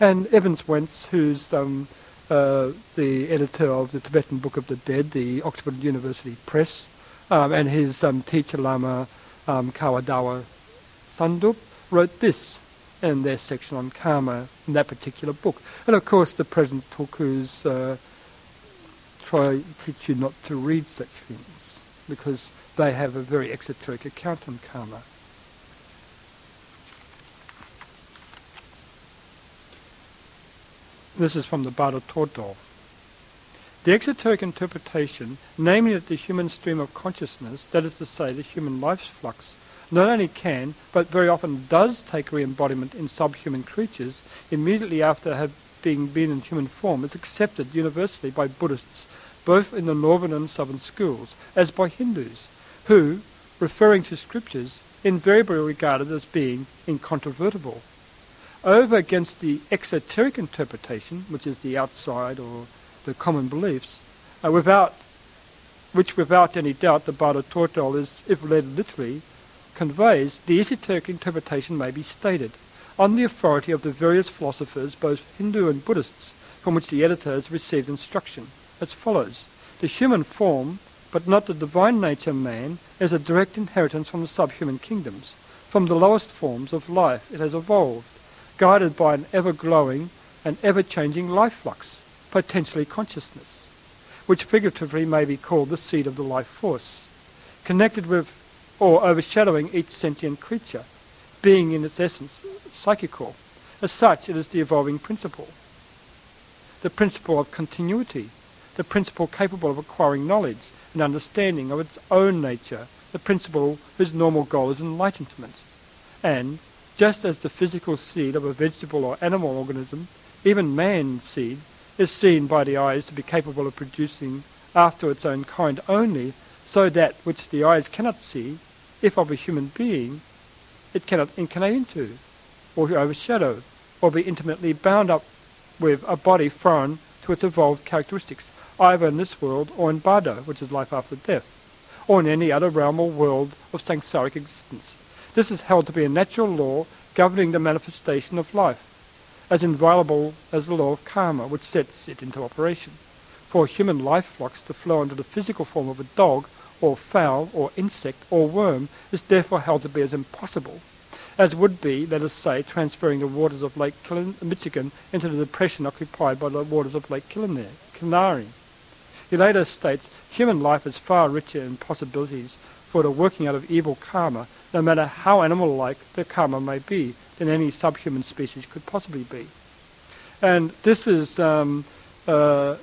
And Evans Wentz, who's um, uh, the editor of the Tibetan Book of the Dead, the Oxford University Press, um, and his um, teacher Lama um, Kawadawa Sandup wrote this in their section on karma in that particular book. And of course the present tulkus uh, try to teach you not to read such things because they have a very exoteric account on karma. This is from the Bardo Thodol. The exoteric interpretation, namely that the human stream of consciousness, that is to say, the human life flux, not only can, but very often does take re-embodiment in subhuman creatures immediately after having been in human form, is accepted universally by Buddhists, both in the northern and southern schools, as by Hindus, who, referring to scriptures, invariably regarded as being incontrovertible over against the exoteric interpretation, which is the outside or the common beliefs, uh, without which without any doubt the Bardo Thodol is, if read literally, conveys, the esoteric interpretation may be stated, on the authority of the various philosophers, both Hindu and Buddhists, from which the editor has received instruction, as follows. The human form, but not the divine nature man, is a direct inheritance from the subhuman kingdoms. From the lowest forms of life it has evolved guided by an ever-glowing and ever-changing life flux, potentially consciousness, which figuratively may be called the seed of the life force, connected with or overshadowing each sentient creature, being in its essence psychical. As such, it is the evolving principle, the principle of continuity, the principle capable of acquiring knowledge and understanding of its own nature, the principle whose normal goal is enlightenment, and just as the physical seed of a vegetable or animal organism, even man's seed, is seen by the eyes to be capable of producing after its own kind only, so that which the eyes cannot see, if of a human being, it cannot incarnate into, or overshadow, or be intimately bound up with a body foreign to its evolved characteristics, either in this world or in Bardo, which is life after death, or in any other realm or world of samsaric existence. This is held to be a natural law governing the manifestation of life, as inviolable as the law of karma, which sets it into operation. For human life flux to flow into the physical form of a dog, or fowl, or insect, or worm is therefore held to be as impossible as would be, let us say, transferring the waters of Lake Michigan into the depression occupied by the waters of Lake Kinnari. He later states, human life is far richer in possibilities for the working out of evil karma, no matter how animal-like the karma may be, than any subhuman species could possibly be. And this is um, uh,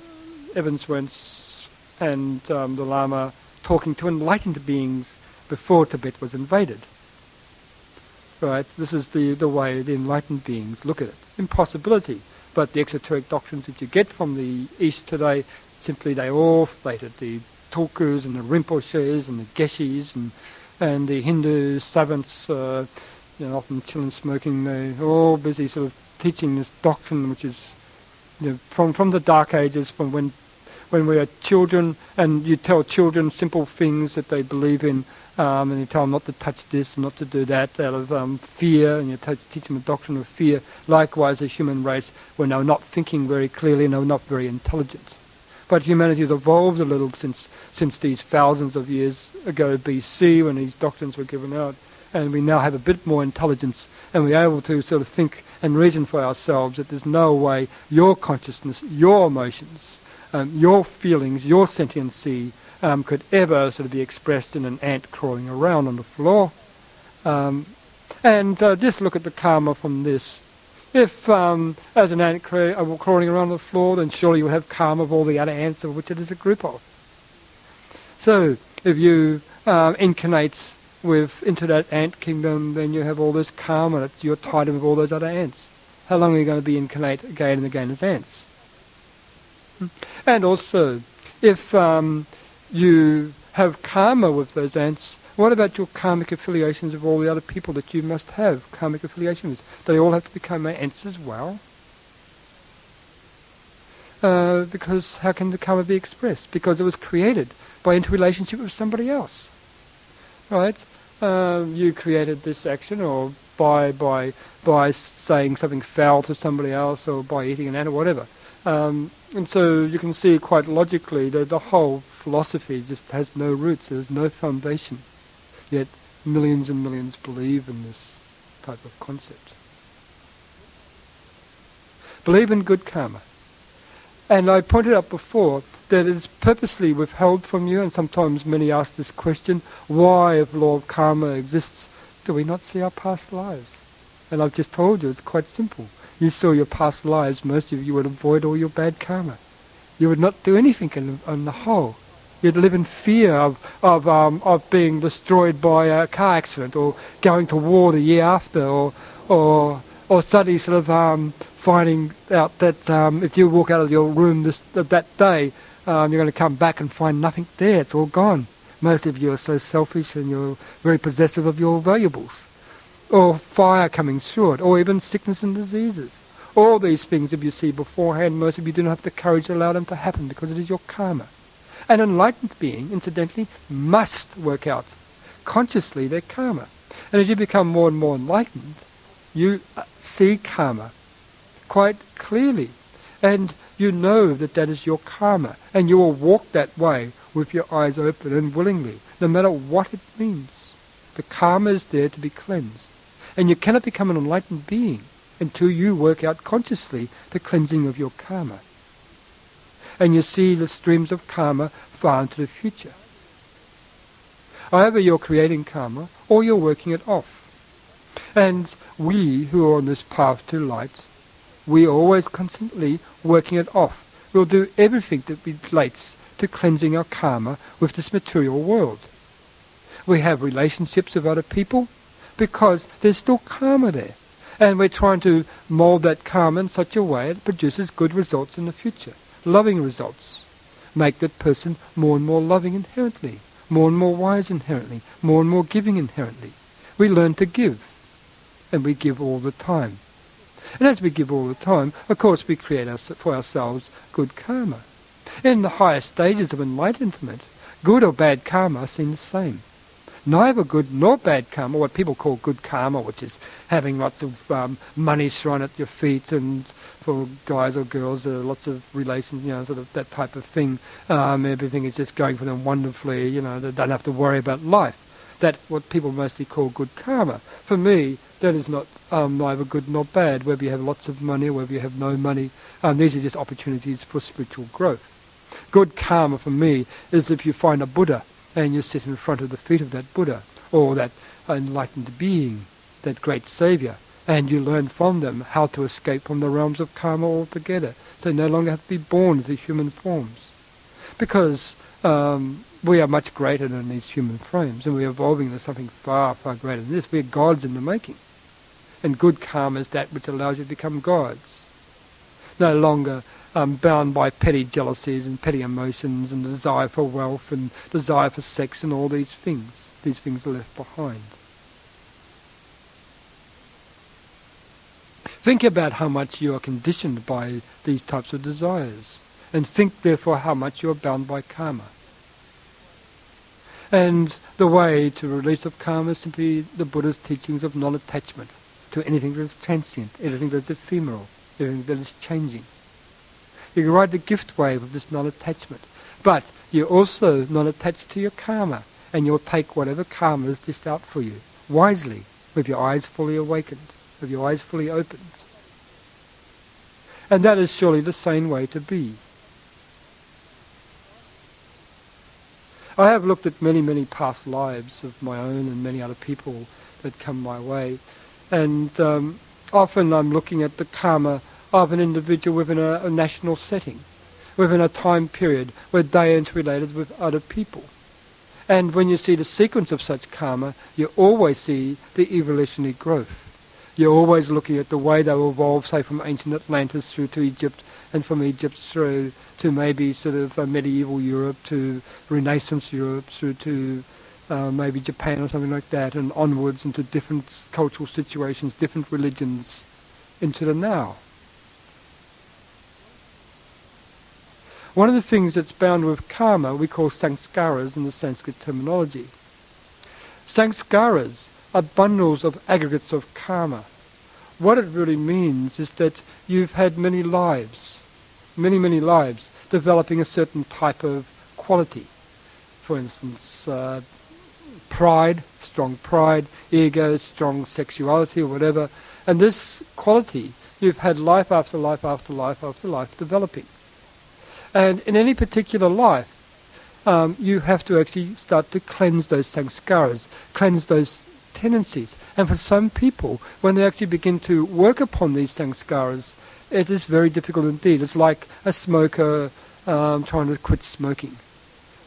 Evans Wentz and um, the Lama talking to enlightened beings before Tibet was invaded. Right? This is the, the way the enlightened beings look at it. Impossibility. But the exoteric doctrines that you get from the East today, simply they all stated the Tulkus and the Rinpoches and the Geshes and and the Hindu savants, uh, you know, often chilling smoking, they're all busy sort of teaching this doctrine which is you know, from from the dark ages, from when when we are children, and you tell children simple things that they believe in, um, and you tell them not to touch this and not to do that out of um, fear, and you t- teach them a doctrine of fear. Likewise, the human race, when they're not thinking very clearly and they're not very intelligent. But humanity has evolved a little since since these thousands of years ago BC when these doctrines were given out, and we now have a bit more intelligence, and we're able to sort of think and reason for ourselves that there's no way your consciousness, your emotions, um, your feelings, your sentiency um, could ever sort of be expressed in an ant crawling around on the floor. Um, and uh, just look at the karma from this. If, um, as an ant cra- uh, crawling around the floor, then surely you have karma of all the other ants of which it is a group of. So, if you uh, incarnate with into that ant kingdom, then you have all this karma that you're tied in with all those other ants. How long are you going to be incarnate again and again as ants? Hmm. And also, if um, you have karma with those ants, what about your karmic affiliations of all the other people that you must have karmic affiliation with? Do they all have to become ants as well? Uh, because how can the karma be expressed? Because it was created by interrelationship with somebody else. Right? um, you created this action, or by by by saying something foul to somebody else, or by eating an ant, or whatever. Um, and so you can see quite logically that the whole philosophy just has no roots. There's no foundation. Yet millions and millions believe in this type of concept. Believe in good karma. And I pointed out before that it is purposely withheld from you, and sometimes many ask this question, why, if law of karma exists, do we not see our past lives? And I've just told you, it's quite simple. You saw your past lives, most of you would avoid all your bad karma. You would not do anything in, on the whole. You'd live in fear of, of, um, of being destroyed by a car accident or going to war the year after or, or, or suddenly sort of um, finding out that um, if you walk out of your room this, that day, um, you're going to come back and find nothing there. It's all gone. Most of you are so selfish and you're very possessive of your valuables. Or fire coming short, or even sickness and diseases. All these things, if you see beforehand, most of you do not have the courage to allow them to happen because it is your karma. An enlightened being, incidentally, must work out consciously their karma. And as you become more and more enlightened, you uh, see karma quite clearly. And you know that that is your karma. And you will walk that way with your eyes open and willingly, no matter what it means. The karma is there to be cleansed. And you cannot become an enlightened being until you work out consciously the cleansing of your karma. And you see the streams of karma far into the future. Either you're creating karma or you're working it off. And we who are on this path to light we are always constantly working it off. We'll do everything that relates to cleansing our karma with this material world. We have relationships with other people because there's still karma there. And we're trying to mold that karma in such a way it produces good results in the future, loving results. Make that person more and more loving inherently, more and more wise inherently, more and more giving inherently. We learn to give, and we give all the time. And as we give all the time, of course we create for ourselves good karma. In the higher stages of enlightenment, good or bad karma seem the same. Neither good nor bad karma, what people call good karma, which is having lots of um, money thrown at your feet and for guys or girls, uh, lots of relations, you know, sort of that type of thing. Um, everything is just going for them wonderfully, you know, they don't have to worry about life. That's what people mostly call good karma. For me, that is not um, neither good nor bad, whether you have lots of money or whether you have no money. Um, these are just opportunities for spiritual growth. Good karma for me is if you find a Buddha and you sit in front of the feet of that Buddha or that enlightened being, that great savior, and you learn from them how to escape from the realms of karma altogether. So you no longer have to be born into human forms. Because um, we are much greater than these human frames, and we're evolving into something far, far greater than this. We're gods in the making. And good karma is that which allows you to become gods. No longer um, bound by petty jealousies and petty emotions and desire for wealth and desire for sex and all these things. These things are left behind. Think about how much you are conditioned by these types of desires, and think therefore how much you are bound by karma. And the way to release of karma is simply the Buddha's teachings of non-attachment to anything that is transient, anything that is ephemeral, anything that is changing. You can ride the gift wave of this non-attachment, but you're also non-attached to your karma, and you'll take whatever karma is dished out for you, wisely, with your eyes fully awakened, with your eyes fully opened. And that is surely the sane way to be. I have looked at many, many past lives of my own and many other people that come my way, and um, often I'm looking at the karma of an individual within a, a national setting, within a time period where they are interrelated with other people. And when you see the sequence of such karma, you always see the evolutionary growth. You're always looking at the way they evolved, say, from ancient Atlantis through to Egypt, and from Egypt through to maybe sort of uh, medieval Europe, to Renaissance Europe, through to uh, maybe Japan or something like that, and onwards into different cultural situations, different religions, into the now. One of the things that's bound with karma we call sanskaras in the Sanskrit terminology. Sanskaras are bundles of aggregates of karma. What it really means is that you've had many lives, many, many lives, developing a certain type of quality. For instance, uh, pride, strong pride, ego, strong sexuality or whatever. And this quality, you've had life after life after life after life developing. And in any particular life, um, you have to actually start to cleanse those sanskaras, cleanse those tendencies. And for some people, when they actually begin to work upon these sanskaras, it is very difficult indeed. It's like a smoker um, trying to quit smoking.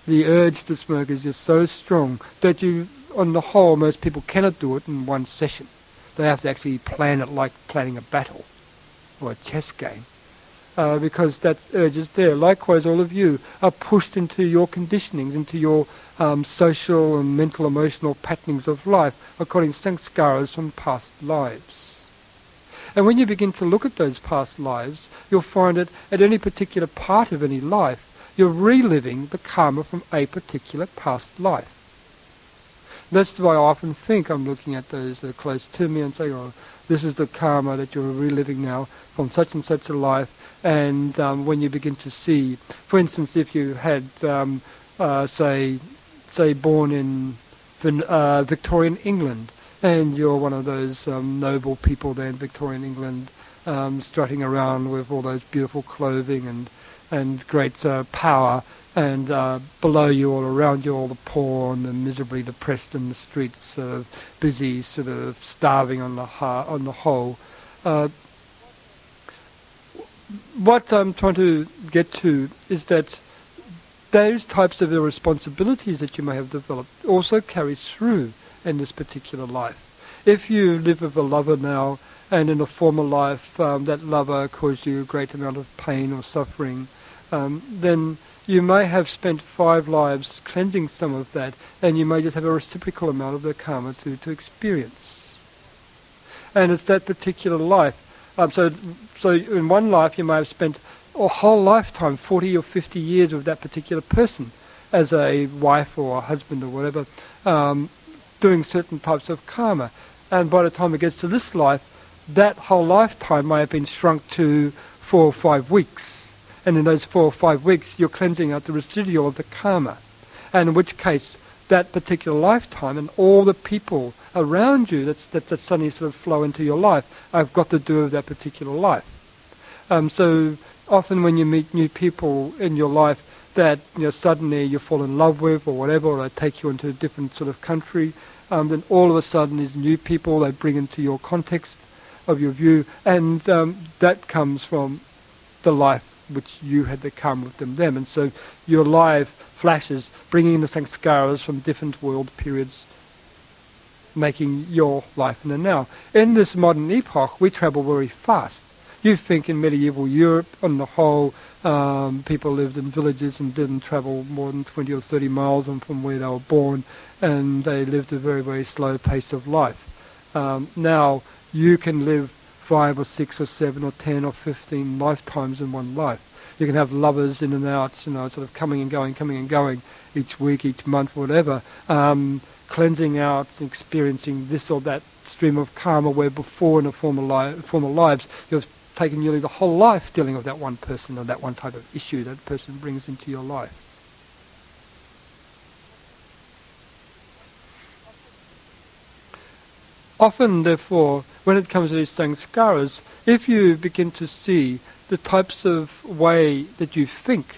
The urge to smoke is just so strong that you, on the whole, most people cannot do it in one session. They have to actually plan it like planning a battle or a chess game uh, because that urge is there. Likewise, all of you are pushed into your conditionings, into your um, social and mental, emotional patternings of life, according to sanskaras from past lives. And when you begin to look at those past lives, you'll find that at any particular part of any life, you're reliving the karma from a particular past life. That's why I often think I'm looking at those that are close to me and saying, oh, this is the karma that you're reliving now from such and such a life, and um, when you begin to see, for instance, if you had, um, uh, say, say, born in uh, Victorian England, and you're one of those um, noble people there in Victorian England, um, strutting around with all those beautiful clothing and and great uh, power, and uh, below you, all around you, all the poor and the miserably depressed in the streets, uh, busy, sort of starving on the on the whole. What I'm trying to get to is that those types of responsibilities that you may have developed also carry through in this particular life. If you live with a lover now, and in a former life um, that lover caused you a great amount of pain or suffering, um, then you may have spent five lives cleansing some of that, and you may just have a reciprocal amount of the karma to, to experience. And it's that particular life um, so, so in one life you may have spent a whole lifetime, 40 or 50 years with that particular person as a wife or a husband or whatever, um, doing certain types of karma. And by the time it gets to this life, that whole lifetime may have been shrunk to four or five weeks. And in those four or five weeks, you're cleansing out the residual of the karma. And in which case, that particular lifetime and all the people around you that's, that, that suddenly sort of flow into your life have got to do with that particular life. Um, so often when you meet new people in your life that you know suddenly you fall in love with or whatever, or they take you into a different sort of country, um, then all of a sudden these new people they bring into your context of your view, and um, that comes from the life which you had to come with them, them. And so your life flashes, bringing the sanskaras from different world periods, making your life in the now. In this modern epoch, we travel very fast. You think in medieval Europe, on the whole, um, people lived in villages and didn't travel more than 20 or 30 miles from where they were born, and they lived a very, very slow pace of life. Um, now, you can live five or six or seven or ten or fifteen lifetimes in one life you can have lovers in and out, you know, sort of coming and going, coming and going each week, each month, whatever, um, cleansing out, experiencing this or that stream of karma where before in a former, li- former lives you've taken nearly the whole life dealing with that one person or that one type of issue that person brings into your life. Often, therefore, when it comes to these sanskaras, if you begin to see the types of way that you think,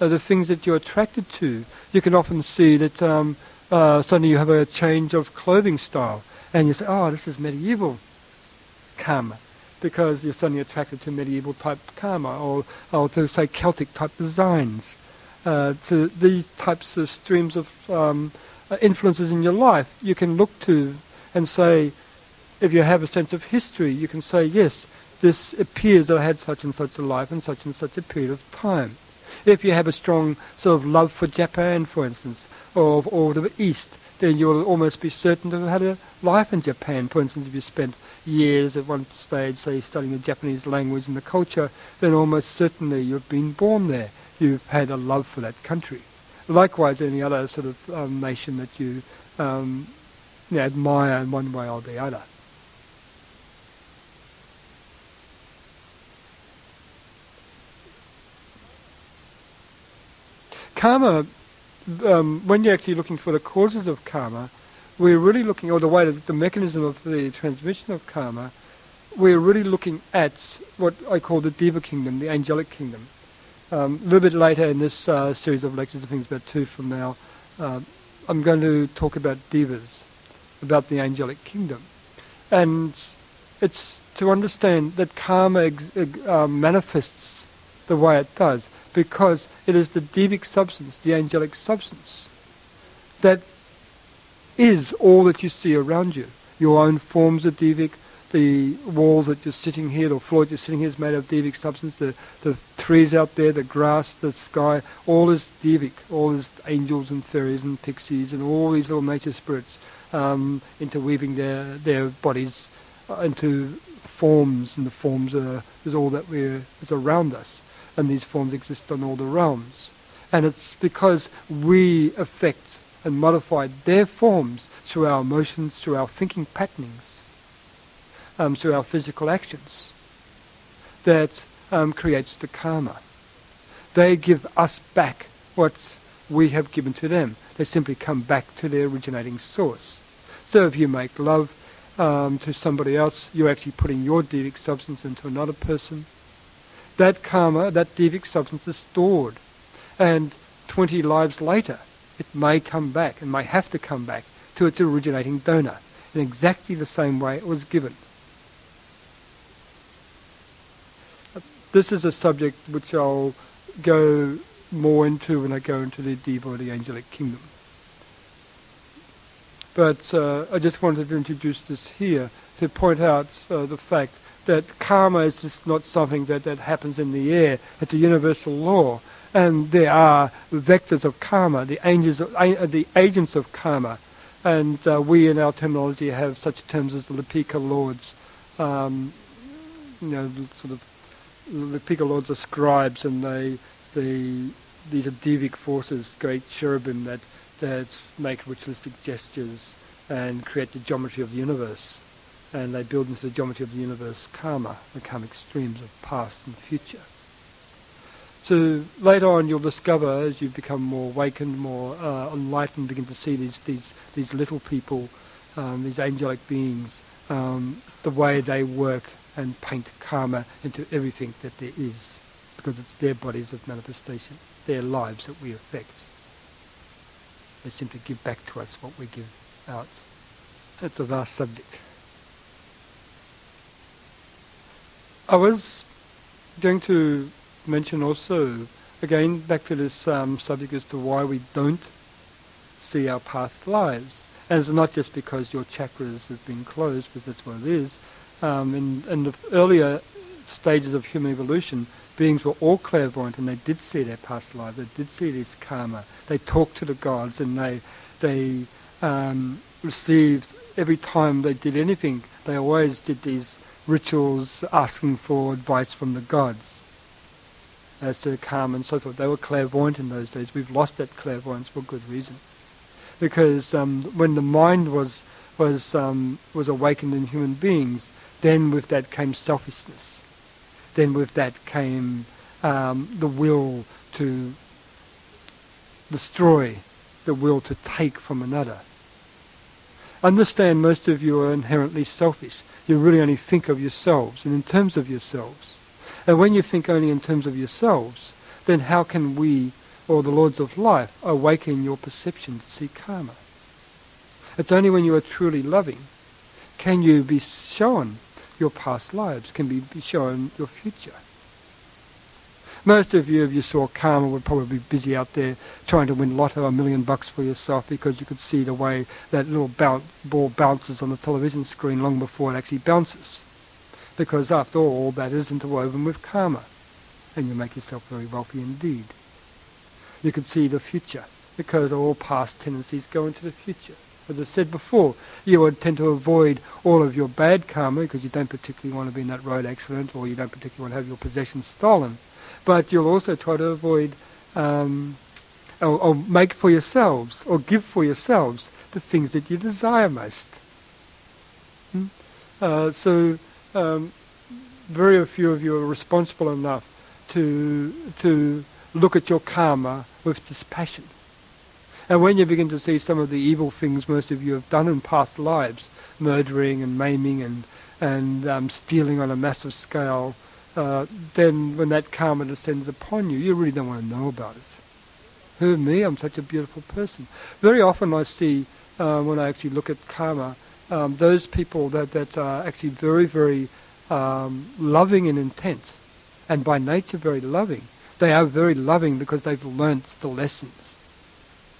uh, the things that you're attracted to. You can often see that um, uh, suddenly you have a change of clothing style, and you say, "Oh, this is medieval karma," because you're suddenly attracted to medieval type karma, or, or to say Celtic type designs, uh, to these types of streams of um, influences in your life. You can look to and say, if you have a sense of history, you can say, yes, this appears I had such and such a life in such and such a period of time. If you have a strong sort of love for Japan, for instance, or, or the East, then you'll almost be certain to have had a life in Japan. For instance, if you spent years at one stage, say, studying the Japanese language and the culture, then almost certainly you've been born there. You've had a love for that country. Likewise, any other sort of um, nation that you um, you know, admire in one way or the other. Karma, um, when you're actually looking for the causes of karma, we're really looking, or the way that the mechanism of the transmission of karma, we're really looking at what I call the Deva kingdom, the angelic kingdom. Um, a little bit later in this uh, series of lectures, I think it's about two from now, uh, I'm going to talk about Devas, about the angelic kingdom. And it's to understand that karma ex- uh, manifests the way it does because it is the devic substance, the angelic substance, that is all that you see around you. Your own forms are devic, the walls that you're sitting here, the floor that you're sitting here is made of devic substance, the, the trees out there, the grass, the sky, all is devic, all is angels and fairies and pixies and all these little nature spirits um, interweaving their, their bodies uh, into forms, and the forms are, is all that we're, is around us. And these forms exist on all the realms. And it's because we affect and modify their forms through our emotions, through our thinking patternings, um, through our physical actions, that um, creates the karma. They give us back what we have given to them. They simply come back to their originating source. So if you make love um, to somebody else, you're actually putting your devic substance into another person. That karma, that devic substance is stored. And 20 lives later, it may come back and may have to come back to its originating donor in exactly the same way it was given. This is a subject which I'll go more into when I go into the the angelic kingdom. But uh, I just wanted to introduce this here to point out uh, the fact that karma is just not something that, that happens in the air. It's a universal law. And there are vectors of karma, the, angels of, uh, the agents of karma, and uh, we in our terminology have such terms as the Lipika lords, um, you know, sort of Lipika lords are scribes, and they, they, these are devic forces, great cherubim that that make ritualistic gestures and create the geometry of the universe, and they build into the geometry of the universe karma, the streams of past and future. So later on, you'll discover as you become more awakened, more uh, enlightened, begin to see these these these little people, um, these angelic beings, um, the way they work and paint karma into everything that there is, because it's their bodies of manifestation, their lives that we affect. They simply give back to us what we give out. It's a vast subject. I was going to mention also, again, back to this um, subject as to why we don't see our past lives. And it's not just because your chakras have been closed, but that's what it is. Um, in, in the earlier stages of human evolution, beings were all clairvoyant and they did see their past lives. They did see this karma. They talked to the gods and they, they um, received, every time they did anything, they always did these rituals asking for advice from the gods as to karma and so forth. They were clairvoyant in those days. We've lost that clairvoyance for good reason. Because um, when the mind was, was, um, was awakened in human beings, then with that came selfishness. Then with that came um, the will to destroy, the will to take from another. Understand most of you are inherently selfish. You really only think of yourselves and in terms of yourselves. And when you think only in terms of yourselves, then how can we, or the Lords of Life, awaken your perception to see karma? It's only when you are truly loving can you be shown your past lives, can be, shown your future. Most of you, if you saw karma, would probably be busy out there trying to win lotto a million bucks for yourself because you could see the way that little ball bounces on the television screen long before it actually bounces because after all, that is interwoven with karma, and you make yourself very wealthy indeed. You can see the future, because all past tendencies go into the future. As I said before, you would tend to avoid all of your bad karma because you don't particularly want to be in that road accident or you don't particularly want to have your possessions stolen. But you'll also try to avoid um, or, or make for yourselves or give for yourselves the things that you desire most. Hmm? Uh, so um, very few of you are responsible enough to to look at your karma with dispassion. And when you begin to see some of the evil things most of you have done in past lives, murdering and maiming and and um, stealing on a massive scale, uh, then when that karma descends upon you, you really don't want to know about it. Who me? I'm such a beautiful person. Very often I see uh, when I actually look at karma, um, those people that that are actually very very um, loving in intent, and by nature very loving. They are very loving because they've learnt the lessons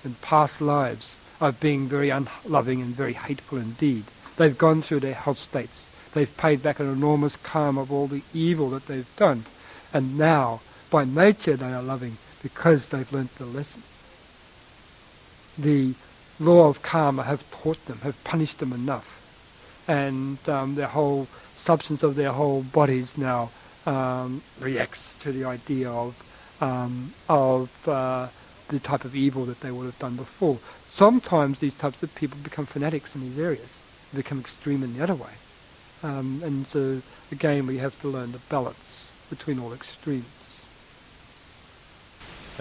in past lives of being very unloving and very hateful indeed. They've gone through their health states. They've paid back an enormous karma of all the evil that they've done. And now, by nature, they are loving because they've learnt the lesson. The law of karma have taught them, have punished them enough. And um, their whole substance of their whole bodies now um, reacts to the idea of um, of uh, the type of evil that they would have done before. Sometimes these types of people become fanatics in these areas, become extreme in the other way, um, and so again we have to learn the balance between all extremes.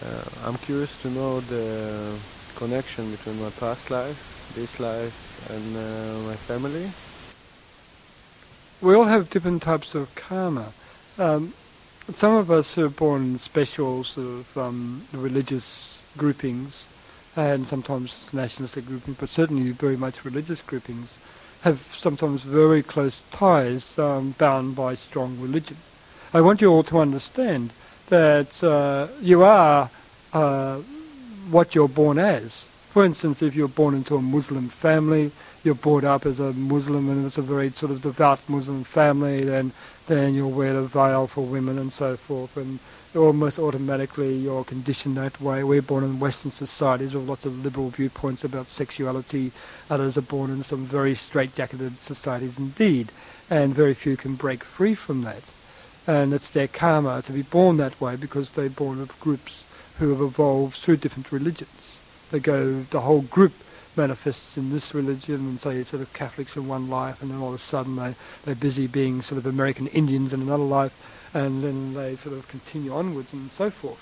Uh, I'm curious to know the connection between my past life, this life, and uh, my family. We all have different types of karma. Um, some of us who are born in special sort of um, religious groupings, and sometimes nationalistic groupings, but certainly very much religious groupings, have sometimes very close ties um, bound by strong religion. I want you all to understand that uh, you are uh, what you're born as. For instance, if you're born into a Muslim family, you're brought up as a Muslim and it's a very sort of devout Muslim family, then then you'll wear the veil for women and so forth, and almost automatically you're conditioned that way. We're born in Western societies with lots of liberal viewpoints about sexuality. Others are born in some very straitjacketed societies indeed, and very few can break free from that. And it's their karma to be born that way because they're born of groups who have evolved through different religions. They go, the whole group manifests in this religion and say sort of Catholics in one life and then all of a sudden they, they're busy being sort of American Indians in another life and then they sort of continue onwards and so forth.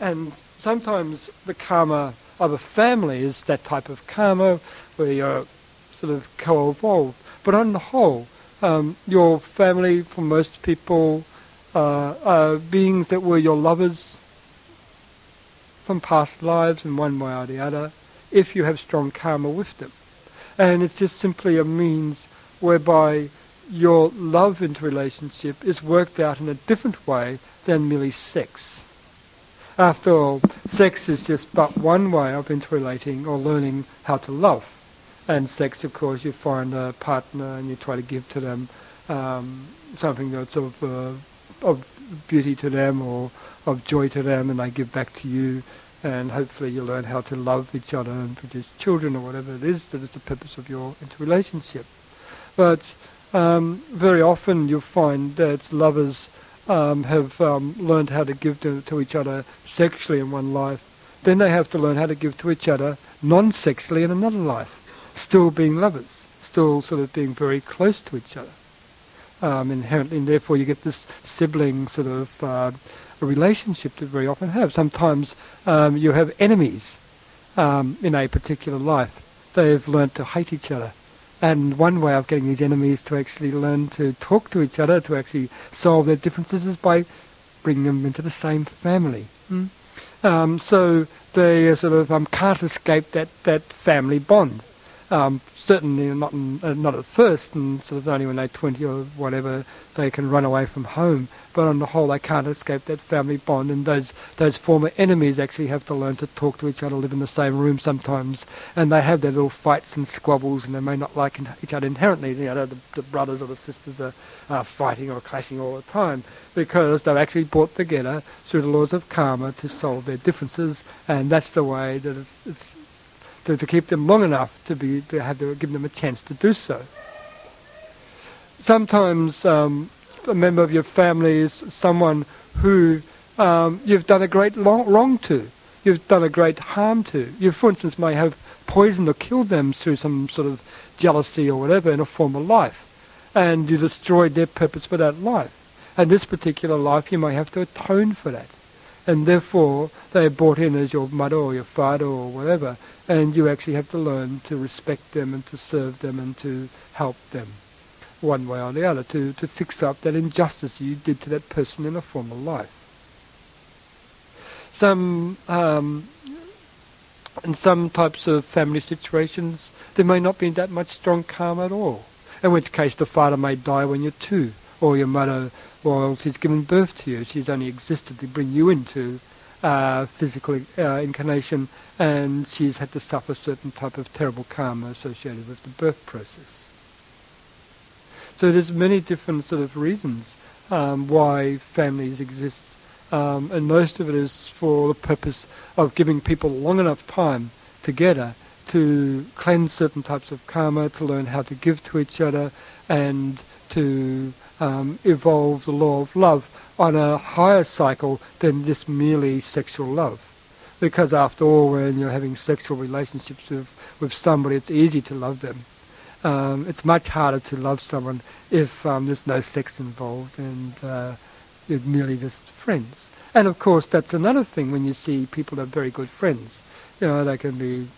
And sometimes the karma of a family is that type of karma where you're sort of co-evolved. But on the whole, um, your family, for most people, uh, are beings that were your lovers from past lives in one way or the other if you have strong karma with them. And it's just simply a means whereby your love interrelationship is worked out in a different way than merely sex. After all, sex is just but one way of interrelating or learning how to love. And sex, of course, you find a partner and you try to give to them um, something that's of, uh, of beauty to them or of joy to them, and they give back to you and hopefully you learn how to love each other and produce children or whatever it is that is the purpose of your interrelationship. But um, very often you'll find that lovers um, have um, learned how to give to, to each other sexually in one life. Then they have to learn how to give to each other non-sexually in another life, still being lovers, still sort of being very close to each other. Um, inherently, and therefore you get this sibling sort of uh, a relationship to very often have. Sometimes um, you have enemies um, in a particular life. They've learned to hate each other. And one way of getting these enemies to actually learn to talk to each other, to actually solve their differences, is by bringing them into the same family. Mm. Um, so they sort of um, can't escape that, that family bond. Um, certainly not in, uh, not at first, and sort of only when they're 20 or whatever they can run away from home. But on the whole, they can't escape that family bond, and those those former enemies actually have to learn to talk to each other, live in the same room sometimes, and they have their little fights and squabbles, and they may not like each other inherently. You know, the, the brothers or the sisters are, are fighting or clashing all the time because they're actually brought together through the laws of karma to solve their differences, and that's the way that it's, it's to, to keep them long enough to be to have to give them a chance to do so. Sometimes um, a member of your family is someone who um, you've done a great long, wrong to. you've done a great harm to. You, for instance, may have poisoned or killed them through some sort of jealousy or whatever in a former life. And you destroyed their purpose for that life. And this particular life, you may have to atone for that. And therefore, they are brought in as your mother or your father or whatever. And you actually have to learn to respect them and to serve them and to help them one way or the other, to, to fix up that injustice you did to that person in a former life. Some um, in some types of family situations, there may not be that much strong karma at all. In which case, the father may die when you're two, or your mother, she's given birth to you, she's only existed to bring you into uh, physical uh, incarnation, and she's had to suffer certain type of terrible karma associated with the birth process. So there's many different sort of reasons um, why families exist, um, and most of it is for the purpose of giving people long enough time together to cleanse certain types of karma, to learn how to give to each other, and to um, evolve the law of love on a higher cycle than just merely sexual love. Because after all, when you're having sexual relationships with, with somebody, it's easy to love them um, it's much harder to love someone if um, there's no sex involved and uh, you're merely just friends. And of course, that's another thing when you see people that are very good friends. You know, they can be you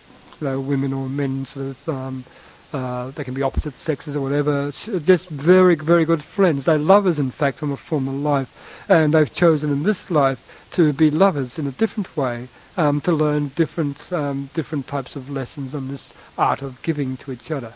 know, women or men, sort of, um, uh, they can be opposite sexes or whatever. Just very, very good friends. They're lovers, in fact, from a former life, and they've chosen in this life to be lovers in a different way, um, to learn different, um, different types of lessons on this art of giving to each other.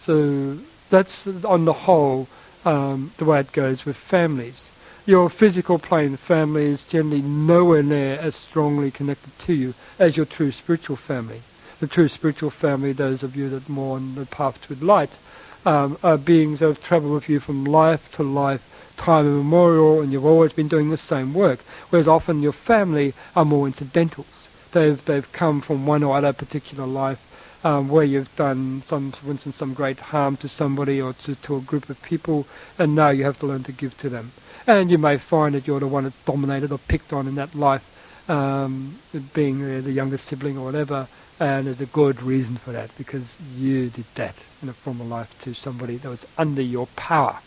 So that's on the whole um, the way it goes with families. Your physical plane family is generally nowhere near as strongly connected to you as your true spiritual family. The true spiritual family, those of you that on the path to light, um, are beings that have travelled with you from life to life, time immemorial, and you've always been doing the same work. Whereas often your family are more incidentals. They've, they've come from one or other particular life um, where you've done some, for instance, some great harm to somebody or to, to a group of people, and now you have to learn to give to them. And you may find that you're the one that's dominated or picked on in that life, um, being the, the sibling or whatever, and there's a good reason for that because you did that in a former life to somebody that was under your power.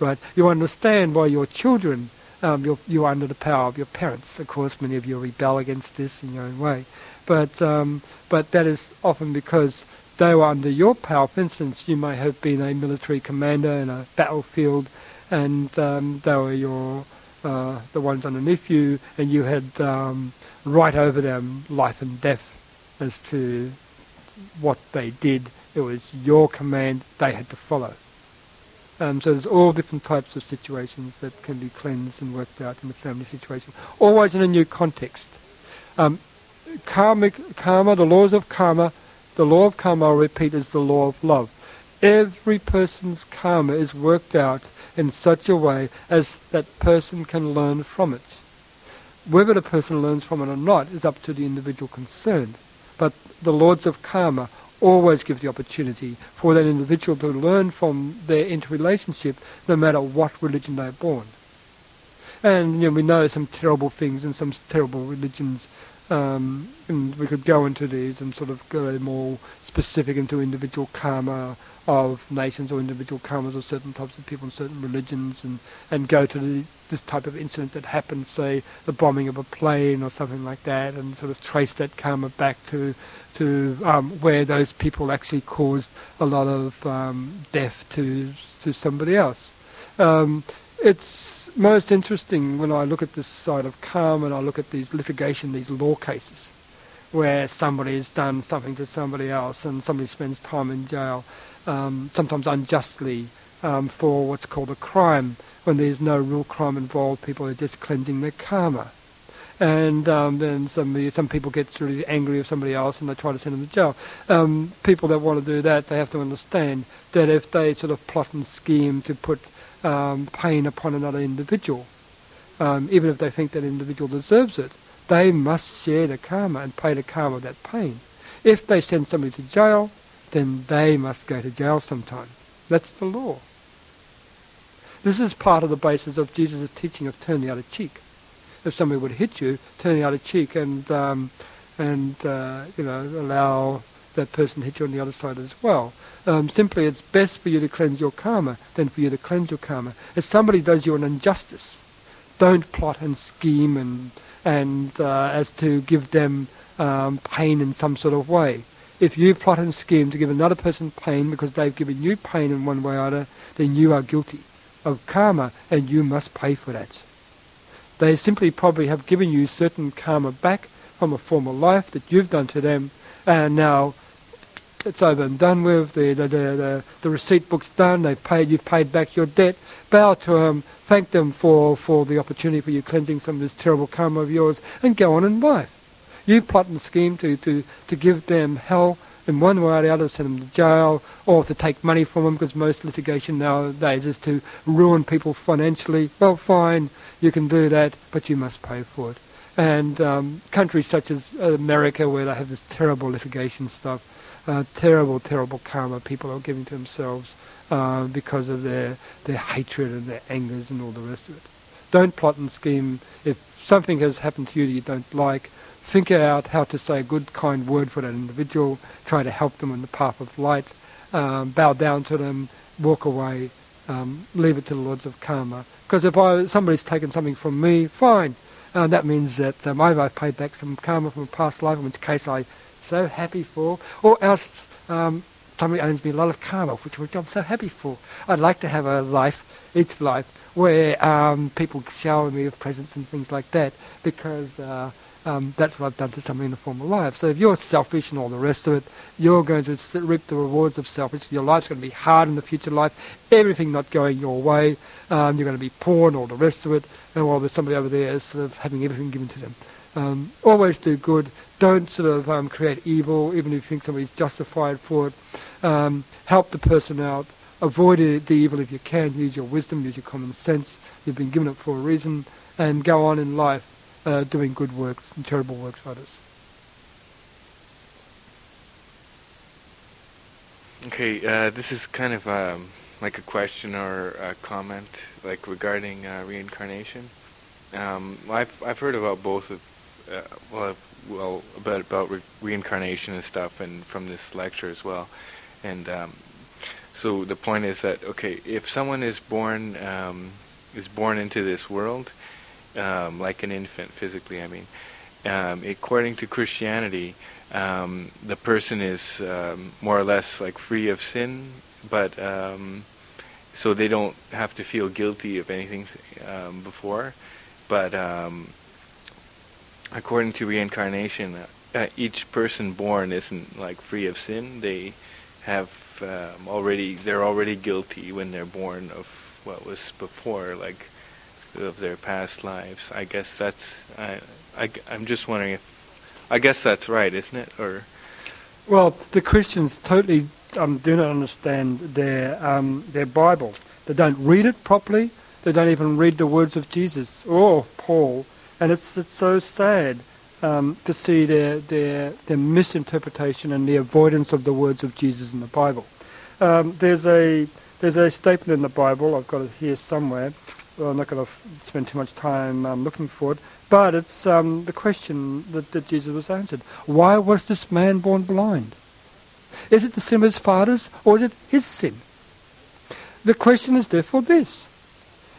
Right? You understand why your children, um, you're, you're under the power of your parents. Of course, many of you rebel against this in your own way but um, but that is often because they were under your power. For instance, you may have been a military commander in a battlefield, and um, they were your uh, the ones underneath you, and you had um, right over them life and death as to what they did. It was your command; they had to follow. Um, so there's all different types of situations that can be cleansed and worked out in the family situation, always in a new context. Um, karmic karma, the laws of karma, the law of karma, I'll repeat, is the law of love. Every person's karma is worked out in such a way as that person can learn from it. Whether the person learns from it or not is up to the individual concerned. But the lords of karma always give the opportunity for that individual to learn from their interrelationship no matter what religion they're born. And you know, we know some terrible things and some terrible religions um, and we could go into these and sort of go more specific into individual karma of nations or individual karmas or certain types of people and certain religions and, and go to the, this type of incident that happened, say the bombing of a plane or something like that, and sort of trace that karma back to to um, where those people actually caused a lot of um, death to to somebody else. Um, it's most interesting when I look at this side of karma and I look at these litigation, these law cases, where somebody has done something to somebody else and somebody spends time in jail, um, sometimes unjustly, um, for what's called a crime, when there's no real crime involved, people are just cleansing their karma. And um, then some some people get really angry with somebody else and they try to send them to jail. Um, people that want to do that, they have to understand that if they sort of plot and scheme to put um, pain upon another individual, even if they think that individual deserves it, they must share the karma and pay the karma of that pain. If they send somebody to jail, then they must go to jail sometime. That's the law. This is part of the basis of Jesus' teaching of turn the other cheek. if somebody would hit you, turn the other cheek and um, and uh, you know allow that person to hit you on the other side as well. Um, simply, it's best for you to cleanse your karma than for you to cleanse your karma. If somebody does you an injustice, don't plot and scheme and and uh, as to give them um, pain in some sort of way. If you plot and scheme to give another person pain because they've given you pain in one way or other, then you are guilty of karma and you must pay for that. They simply probably have given you certain karma back from a former life that you've done to them, and now it's over and done with. The the the, the, receipt book's done. They've paid. You've paid back your debt. Bow to them. Thank them for for the opportunity for you cleansing some of this terrible karma of yours, and go on in life. You plot and scheme to to to give them hell in one way or the other, send them to jail, or to take money from them, because most litigation nowadays is to ruin people financially. Well, fine, you can do that, but you must pay for it. And um, countries such as America, where they have this terrible litigation stuff, uh, terrible, terrible karma people are giving to themselves uh, because of their, their hatred and their angers and all the rest of it. Don't plot and scheme. If something has happened to you that you don't like, think out how to say a good, kind word for that individual, try to help them on the path of light, um, bow down to them, walk away, um, leave it to the lords of karma. Because if I, somebody's taken something from me, fine. Uh, that means that um, I've paid back some karma from a past life, in which case I'm so happy for. Or else um, somebody owes me a lot of karma, which, which I'm so happy for. I'd like to have a life, each life, where um, people shower me with presents and things like that, because uh, um, that's what I've done to somebody in a former life. So if you're selfish and all the rest of it, you're going to reap the rewards of selfishness. Your life's going to be hard in the future life. Everything not going your way. Um, you're going to be poor and all the rest of it. And while there's somebody over there sort of having everything given to them. Um, always do good. Don't sort of um, create evil, even if you think somebody's justified for it. Um, help the person out. Avoid the evil if you can. Use your wisdom. Use your common sense. You've been given it for a reason. And go on in life uh, doing good works and terrible works for others. Okay, uh, this is kind of um, like a question or a comment, like regarding uh, reincarnation. Um, I've I've heard about both of, uh, well, well about about re- reincarnation and stuff, and from this lecture as well. And um, so the point is that okay, if someone is born um, is born into this world, um, like an infant physically. I mean, um, according to Christianity, um, the person is um, more or less like free of sin, but um, so they don't have to feel guilty of anything um, before. But according to reincarnation, uh, each person born isn't like free of sin. They have already they're already guilty when they're born of what was before, like of their past lives. I guess that's I, I I'm just wondering if I guess that's right, isn't it? Or well, the Christians totally um, do not understand their um, their Bible. They don't read it properly. They don't even read the words of Jesus or Paul, and it's it's so sad um, to see their their their misinterpretation and the avoidance of the words of Jesus in the Bible. Um, there's a there's a statement in the Bible. I've got it here somewhere well, I'm not going to spend too much time um, looking for it, but it's um, the question that, that Jesus was answered. Why was this man born blind? Is it the sin of his fathers, or is it his sin? The question is therefore this.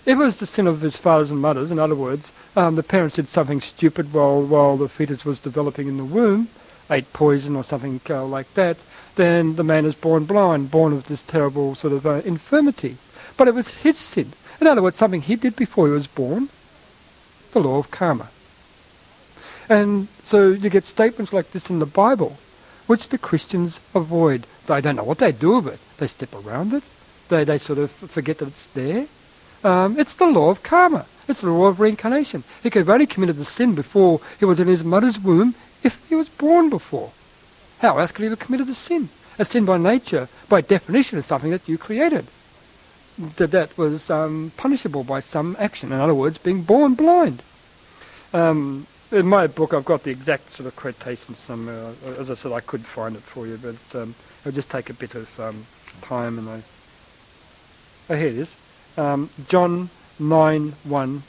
If it was the sin of his fathers and mothers, in other words, um, the parents did something stupid while, while the fetus was developing in the womb, ate poison or something uh, like that, then the man is born blind, born with this terrible sort of uh, infirmity. But it was his sin. In other words, something he did before he was born, the law of karma. And so you get statements like this in the Bible, which the Christians avoid. They don't know what they do with it. They step around it. They, they sort of forget that it's there. Um, it's the law of karma. It's the law of reincarnation. He could have only committed the sin before he was in his mother's womb if he was born before. How else could he have committed the sin? A sin by nature, by definition, is something that you created that that was um, punishable by some action. In other words, being born blind. Um, in my book, I've got the exact sort of quotation somewhere. As I said, I could find it for you, but um, it'll just take a bit of um, time. And I, oh, here it is. Um, John 9 1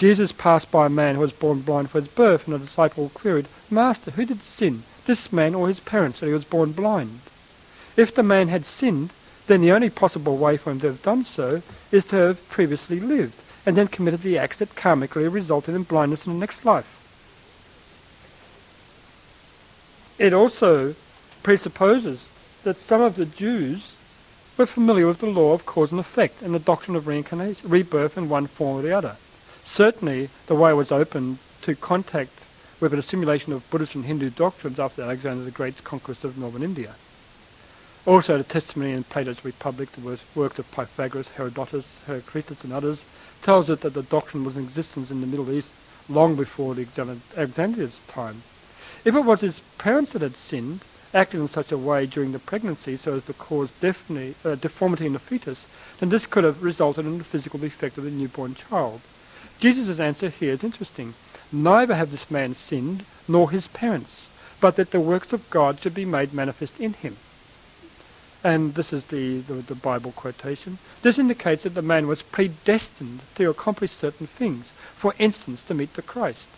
Jesus passed by a man who was born blind for his birth, and a disciple queried, Master, who did sin, this man or his parents, that he was born blind? If the man had sinned, then the only possible way for him to have done so is to have previously lived, and then committed the acts that karmically resulted in blindness in the next life. It also presupposes that some of the Jews were familiar with the law of cause and effect and the doctrine of reincarnation, rebirth in one form or the other. Certainly, the way was open to contact with an assimilation of Buddhist and Hindu doctrines after Alexander the Great's conquest of northern India. Also, the testimony in Plato's Republic, the works of Pythagoras, Herodotus, Heraclitus, and others, tells us that the doctrine was in existence in the Middle East long before the Alexandria's time. If it was his parents that had sinned, acted in such a way during the pregnancy so as to cause uh, deformity in the fetus, then this could have resulted in the physical defect of the newborn child. Jesus' answer here is interesting. Neither have this man sinned, nor his parents, but that the works of God should be made manifest in him. And this is the, the, the, Bible quotation. This indicates that the man was predestined to accomplish certain things, for instance, to meet the Christ.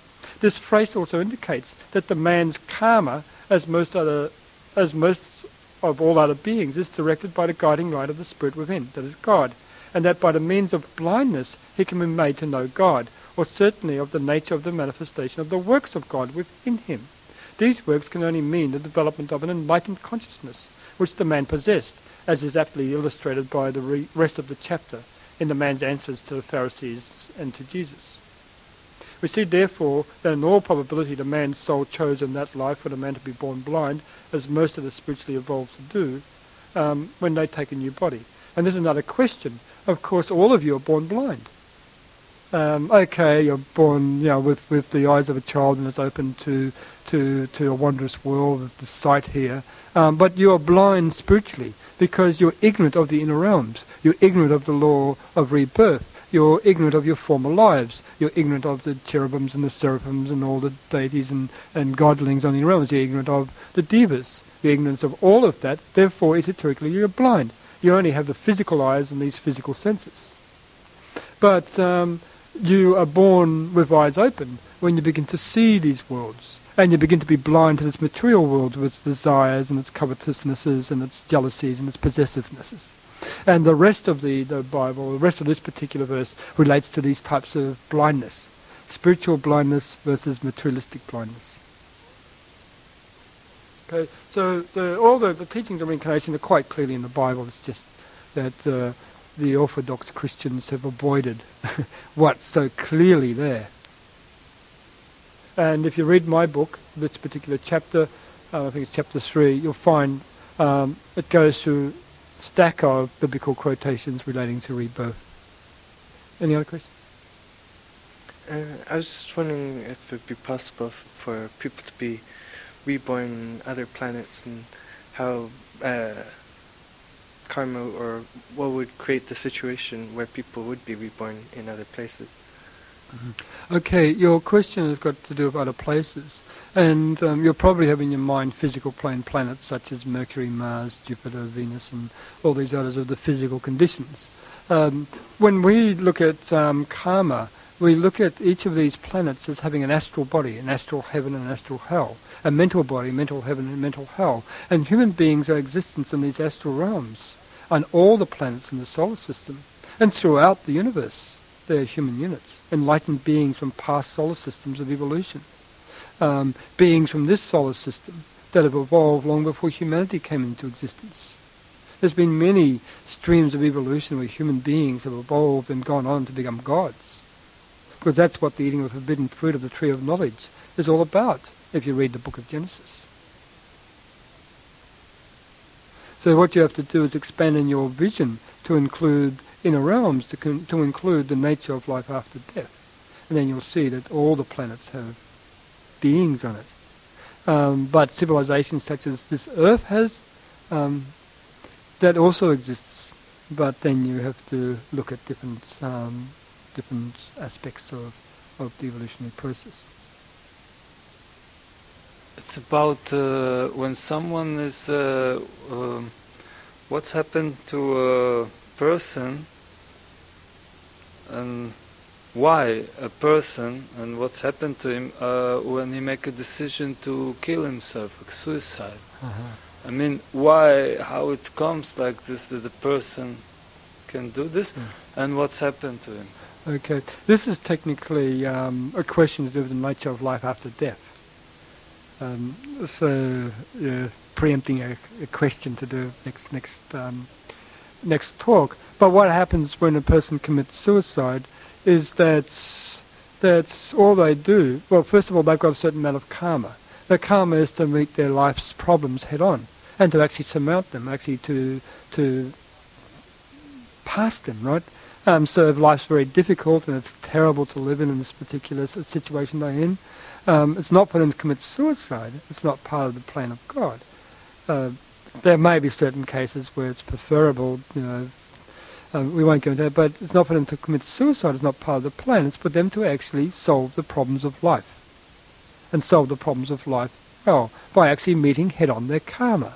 This phrase also indicates that the man's karma, as most other, as most of all other beings, is directed by the guiding light of the Spirit within, that is God and that by the means of blindness he can be made to know God, or certainly of the nature of the manifestation of the works of God within him. These works can only mean the development of an enlightened consciousness, which the man possessed, as is aptly illustrated by the re- rest of the chapter in the man's answers to the Pharisees and to Jesus. We see therefore that in all probability the man's soul chose in that life for the man to be born blind, as most of the spiritually evolved to do, um, when they take a new body. And there's another question of course, all of you are born blind. Um, okay, you're born, you know, with, with the eyes of a child and it's open to, to, to a wondrous world of the sight here. Um, but you are blind spiritually because you're ignorant of the inner realms. You're ignorant of the law of rebirth. You're ignorant of your former lives. You're ignorant of the cherubims and the seraphims and all the deities and, and godlings on the inner realms. You're ignorant of the devas. You're ignorant of all of that. Therefore, esoterically, you're blind. You only have the physical eyes and these physical senses. But um, you are born with eyes open when you begin to see these worlds. And you begin to be blind to this material world with its desires and its covetousnesses and its jealousies and its possessivenesses. And the rest of the, the Bible, the rest of this particular verse relates to these types of blindness. Spiritual blindness versus materialistic blindness. Okay, so the, all the, the teachings of reincarnation are quite clearly in the Bible. It's just that uh, the Orthodox Christians have avoided what's so clearly there. And if you read my book, this particular chapter, uh, I think it's chapter three, you'll find um, it goes through stack of biblical quotations relating to rebirth. Any other questions? Uh, I was just wondering if it would be possible for people to be reborn on other planets and how uh, karma or what would create the situation where people would be reborn in other places. Mm-hmm. Okay, your question has got to do with other places, and um, you'll probably have in your mind physical plane planets such as Mercury, Mars, Jupiter, Venus, and all these others of the physical conditions. Um, when we look at um, karma, we look at each of these planets as having an astral body, an astral heaven and an astral hell, a mental body, mental heaven and mental hell. And human beings are existence in these astral realms, on all the planets in the solar system, and throughout the universe. They are human units, enlightened beings from past solar systems of evolution, um, beings from this solar system that have evolved long before humanity came into existence. There's been many streams of evolution where human beings have evolved and gone on to become gods because that's what the eating of the forbidden fruit of the tree of knowledge is all about, if you read the book of Genesis. So what you have to do is expand in your vision to include inner realms, to, con- to include the nature of life after death. And then you'll see that all the planets have beings on it. Um, but civilizations such as this Earth has, um, that also exists. But then you have to look at different um, different aspects of, of the evolutionary process. It's about uh, when someone is, uh, um, what's happened to a person and why a person and what's happened to him uh, when he make a decision to kill himself, like suicide. Uh-huh. I mean, why, how it comes like this that a person can do this, Mm. and what's happened to him. Okay, this is technically um, a question to do with the nature of life after death. Um, so, yeah, preempting a, a question to do next next um, next talk. But what happens when a person commits suicide is that that's all they do. Well, first of all, they've got a certain amount of karma. The karma is to meet their life's problems head on and to actually surmount them, actually to to pass them, right? Um, so if life's very difficult and it's terrible to live in in this particular situation they're in, um, it's not for them to commit suicide. It's not part of the plan of God. Uh, there may be certain cases where it's preferable, you know, um, we won't go into that, but it's not for them to commit suicide. It's not part of the plan. It's for them to actually solve the problems of life. And solve the problems of life, well, by actually meeting head-on their karma.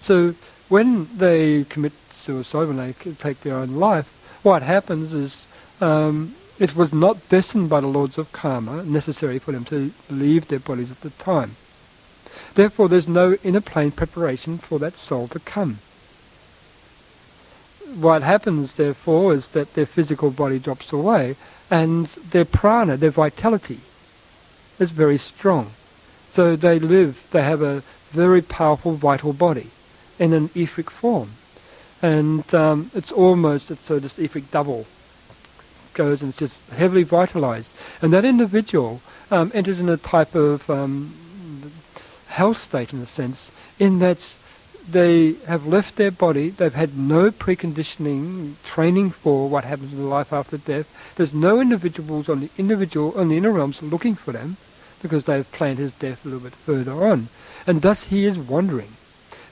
So when they commit suicide, when they take their own life, what happens is um, it was not destined by the lords of karma necessary for them to leave their bodies at the time. Therefore, there's no inner plane preparation for that soul to come. What happens, therefore, is that their physical body drops away and their prana, their vitality, is very strong. So they live, they have a very powerful vital body in an etheric form. And um, it's almost, it's so this etheric double goes and it's just heavily vitalized. And that individual um, enters in a type of um, health state in a sense, in that they have left their body, they've had no preconditioning training for what happens in life after death. There's no individuals on the individual on the inner realms looking for them because they've planned his death a little bit further on. And thus he is wandering.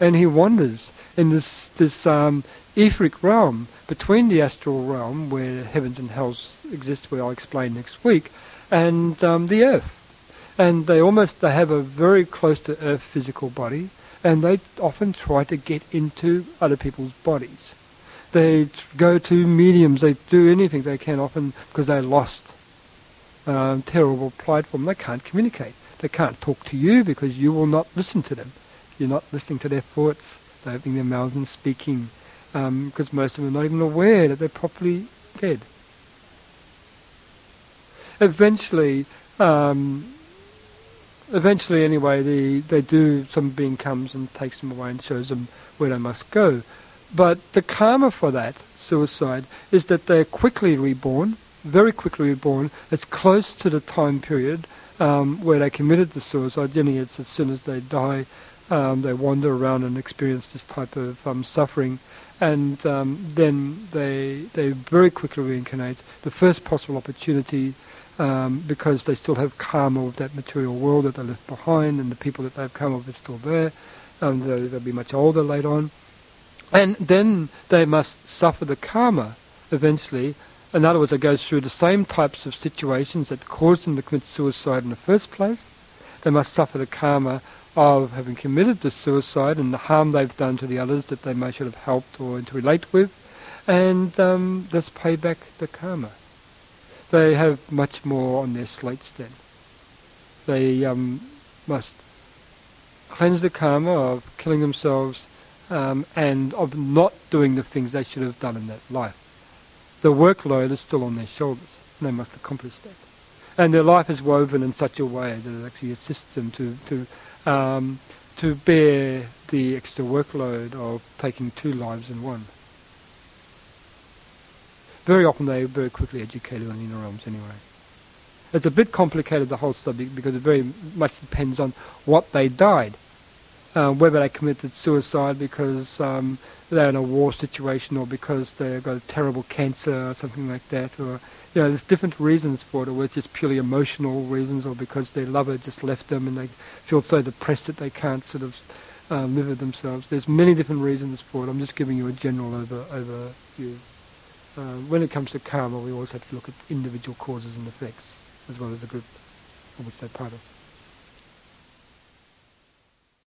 And he wanders in this this um, etheric realm between the astral realm where heavens and hells exist, where I'll explain next week, and um, the earth. And they almost they have a very close to earth physical body, and they often try to get into other people's bodies. They go to mediums. They do anything they can, often because they're lost. Um, terrible plight for them. They can't communicate. They can't talk to you because you will not listen to them. You're not listening to their thoughts. They're opening their mouths and speaking because most of them are not even aware that they're properly dead. Eventually, um, eventually anyway, the, they do, some being comes and takes them away and shows them where they must go. But the karma for that suicide is that they're quickly reborn, very quickly reborn. It's close to the time period um, where they committed the suicide. Generally, it's as soon as they die, um, they wander around and experience this type of um, suffering, and um, then they they very quickly reincarnate. The first possible opportunity, um, because they still have karma of that material world that they left behind, and the people that they have karma with are still there. Um, they'll, they'll be much older later on, and then they must suffer the karma eventually. In other words, it goes through the same types of situations that caused them to commit suicide in the first place. They must suffer the karma of having committed the suicide and the harm they've done to the others that they may should have helped or to relate with, and um, that's pay back the karma. They have much more on their slates then. They um, must cleanse the karma of killing themselves um, and of not doing the things they should have done in that life. The workload is still on their shoulders, and they must accomplish that. And their life is woven in such a way that it actually assists them to, to um, to bear the extra workload of taking two lives in one. Very often they very quickly educated on the inner realms anyway. It's a bit complicated, the whole subject, because it very much depends on what they died. Uh, whether they committed suicide because um, they're in a war situation or because they've got a terrible cancer or something like that, or you know, there's different reasons for it, or it's just purely emotional reasons, or because their lover just left them and they feel so depressed that they can't sort of um, live with themselves. There's many different reasons for it. I'm just giving you a general over overview. Uh, when it comes to karma, we always have to look at individual causes and effects, as well as the group of which they're part of.